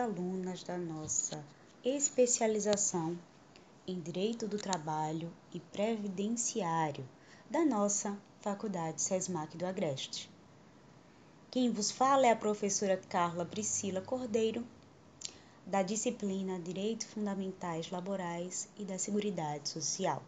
alunas da nossa especialização em Direito do Trabalho e Previdenciário da nossa Faculdade SESMAC do Agreste. Quem vos fala é a professora Carla Priscila Cordeiro, da disciplina Direitos Fundamentais Laborais e da Seguridade Social.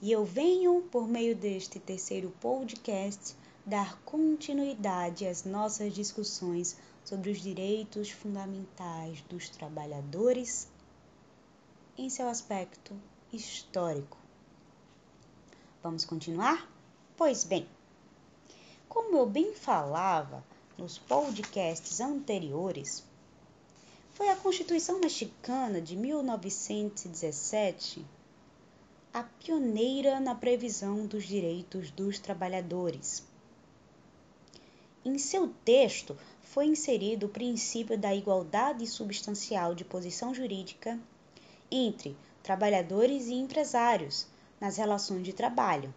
E eu venho, por meio deste terceiro podcast, dar continuidade às nossas discussões sobre os direitos fundamentais dos trabalhadores em seu aspecto histórico. Vamos continuar? Pois bem, como eu bem falava nos podcasts anteriores, foi a Constituição Mexicana de 1917 a pioneira na previsão dos direitos dos trabalhadores. Em seu texto foi inserido o princípio da igualdade substancial de posição jurídica entre trabalhadores e empresários nas relações de trabalho.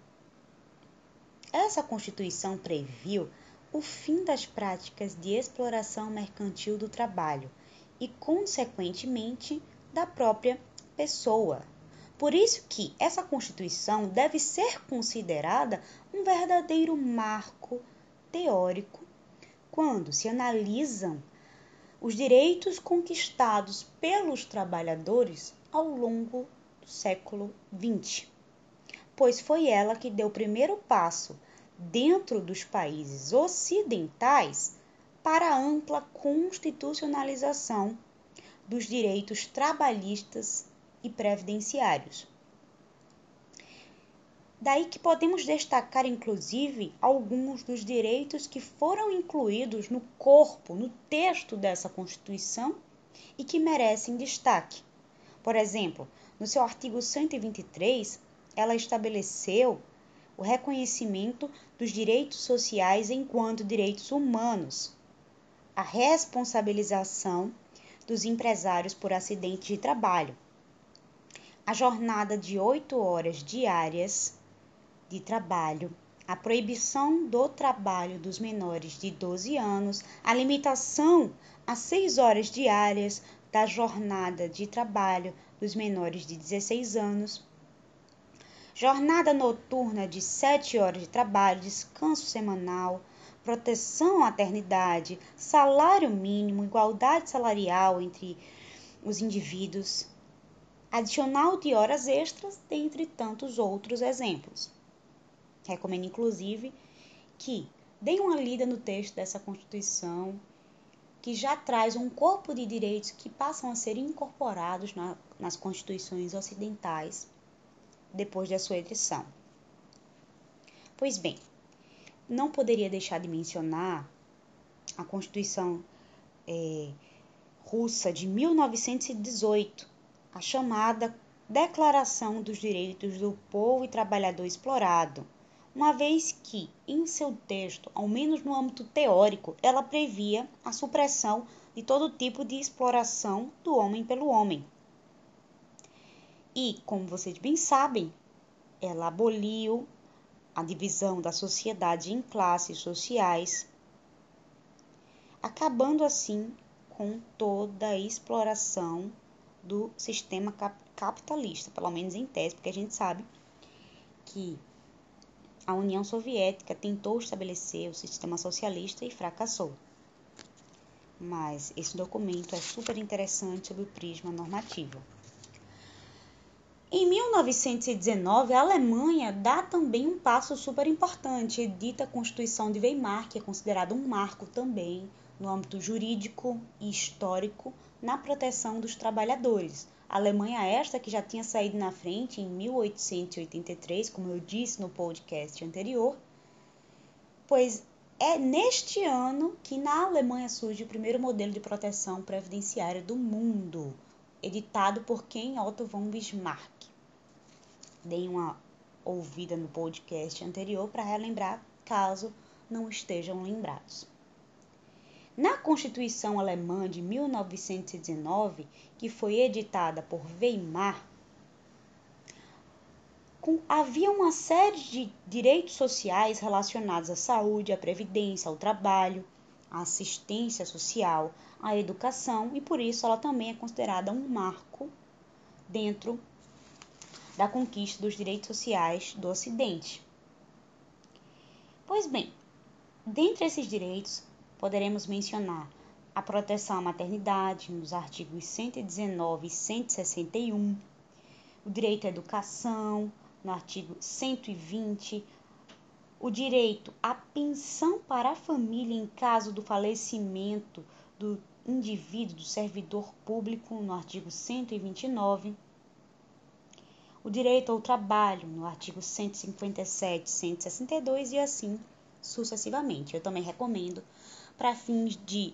Essa Constituição previu o fim das práticas de exploração mercantil do trabalho e, consequentemente, da própria pessoa. Por isso que essa Constituição deve ser considerada um verdadeiro marco teórico quando se analisam os direitos conquistados pelos trabalhadores ao longo do século XX, pois foi ela que deu o primeiro passo dentro dos países ocidentais para a ampla constitucionalização dos direitos trabalhistas e previdenciários. Daí que podemos destacar, inclusive, alguns dos direitos que foram incluídos no corpo, no texto dessa Constituição e que merecem destaque. Por exemplo, no seu artigo 123, ela estabeleceu o reconhecimento dos direitos sociais enquanto direitos humanos, a responsabilização dos empresários por acidentes de trabalho, a jornada de oito horas diárias de trabalho, a proibição do trabalho dos menores de 12 anos, a limitação a seis horas diárias da jornada de trabalho dos menores de 16 anos, jornada noturna de 7 horas de trabalho, descanso semanal, proteção à maternidade, salário mínimo, igualdade salarial entre os indivíduos, adicional de horas extras, dentre tantos outros exemplos. Recomendo, inclusive, que deem uma lida no texto dessa Constituição, que já traz um corpo de direitos que passam a ser incorporados na, nas constituições ocidentais depois da sua edição. Pois bem, não poderia deixar de mencionar a Constituição é, russa de 1918, a chamada Declaração dos Direitos do Povo e Trabalhador Explorado, uma vez que, em seu texto, ao menos no âmbito teórico, ela previa a supressão de todo tipo de exploração do homem pelo homem. E, como vocês bem sabem, ela aboliu a divisão da sociedade em classes sociais, acabando assim com toda a exploração do sistema capitalista, pelo menos em tese, porque a gente sabe que a União Soviética tentou estabelecer o sistema socialista e fracassou. Mas esse documento é super interessante sob o prisma normativo. Em 1919, a Alemanha dá também um passo super importante, edita a Constituição de Weimar, que é considerada um marco também no âmbito jurídico e histórico na proteção dos trabalhadores. A Alemanha esta que já tinha saído na frente em 1883, como eu disse no podcast anterior, pois é neste ano que na Alemanha surge o primeiro modelo de proteção previdenciária do mundo, editado por quem Otto von Bismarck. Deem uma ouvida no podcast anterior para relembrar, caso não estejam lembrados. Na Constituição Alemã de 1919, que foi editada por Weimar, com, havia uma série de direitos sociais relacionados à saúde, à previdência, ao trabalho, a assistência social, a educação e por isso ela também é considerada um marco dentro da conquista dos direitos sociais do Ocidente. Pois bem, dentre esses direitos, poderemos mencionar a proteção à maternidade, nos artigos 119 e 161, o direito à educação, no artigo 120, o direito à pensão para a família em caso do falecimento do indivíduo, do servidor público, no artigo 129, o direito ao trabalho, no artigo 157, 162 e assim sucessivamente. Eu também recomendo para fins de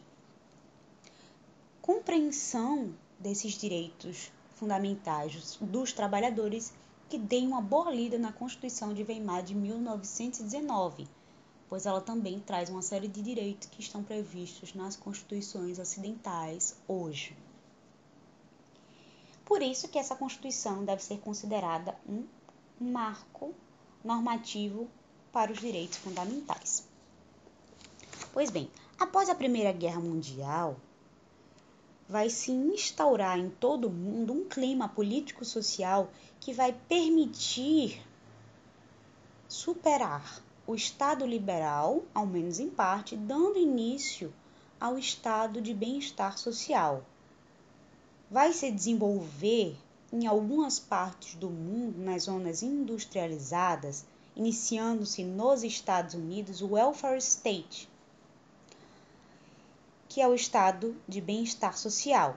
compreensão desses direitos fundamentais dos trabalhadores que deem uma boa lida na Constituição de Weimar de 1919, pois ela também traz uma série de direitos que estão previstos nas constituições ocidentais hoje. Por isso que essa Constituição deve ser considerada um marco normativo para os direitos fundamentais. Pois bem, após a Primeira Guerra Mundial, vai se instaurar em todo o mundo um clima político-social que vai permitir superar o Estado liberal, ao menos em parte, dando início ao estado de bem-estar social. Vai se desenvolver em algumas partes do mundo, nas zonas industrializadas, iniciando-se nos Estados Unidos o welfare state, que é o estado de bem-estar social,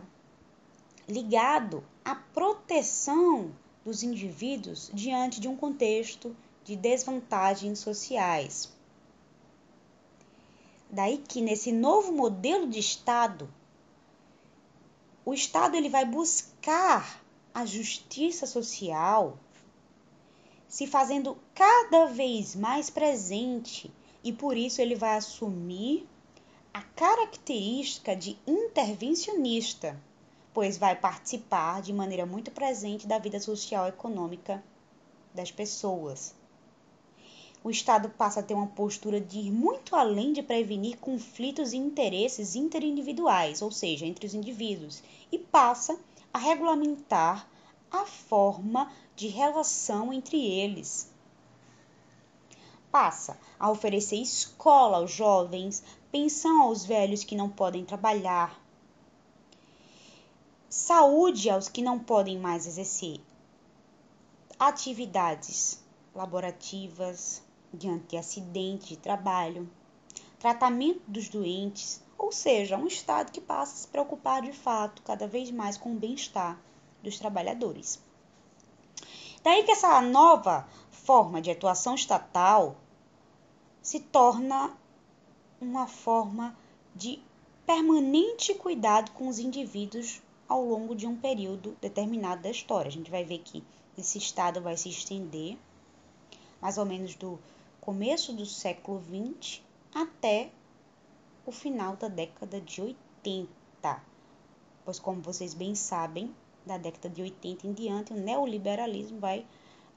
ligado à proteção dos indivíduos diante de um contexto de desvantagens sociais. Daí que nesse novo modelo de Estado, o Estado ele vai buscar a justiça social, se fazendo cada vez mais presente e por isso ele vai assumir a característica de intervencionista, pois vai participar de maneira muito presente da vida social e econômica das pessoas. O Estado passa a ter uma postura de ir muito além de prevenir conflitos e interesses interindividuais, ou seja, entre os indivíduos, e passa a regulamentar a forma de relação entre eles. Passa a oferecer escola aos jovens, pensão aos velhos que não podem trabalhar, saúde aos que não podem mais exercer atividades laborativas diante de acidente de trabalho, tratamento dos doentes, ou seja, um Estado que passa a se preocupar de fato cada vez mais com o bem-estar dos trabalhadores. Daí que essa nova forma de atuação estatal se torna uma forma de permanente cuidado com os indivíduos ao longo de um período determinado da história. A gente vai ver que esse estado vai se estender mais ou menos do começo do século XX até o final da década de 80. Pois, como vocês bem sabem, da década de 80 em diante, o neoliberalismo vai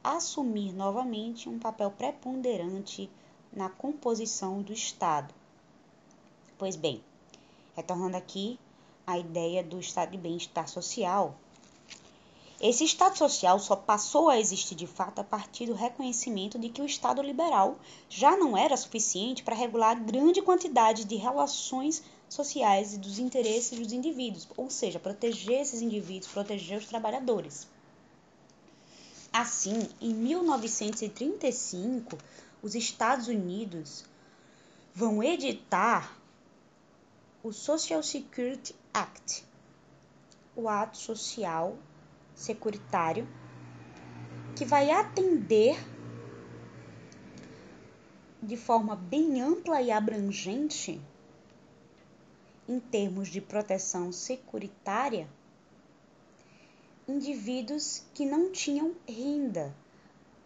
assumir novamente um papel preponderante na composição do Estado. Pois bem, retornando aqui à ideia do estado de bem-estar social, esse Estado social só passou a existir de fato a partir do reconhecimento de que o Estado liberal já não era suficiente para regular a grande quantidade de relações sociais e dos interesses dos indivíduos, ou seja, proteger esses indivíduos, proteger os trabalhadores. Assim, em 1935, os Estados Unidos vão editar o Social Security Act, o ato social securitário, que vai atender de forma bem ampla e abrangente em termos de proteção securitária indivíduos que não tinham renda,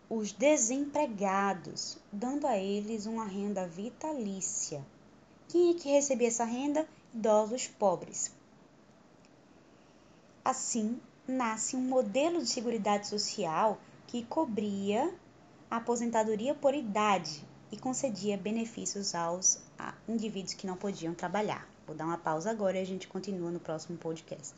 os desempregados, dando a eles uma renda vitalícia. Quem é que recebia essa renda? Idosos pobres. Assim, nasce um modelo de seguridade social que cobria a aposentadoria por idade, e concedia benefícios aos indivíduos que não podiam trabalhar. Vou dar uma pausa agora e a gente continua no próximo podcast.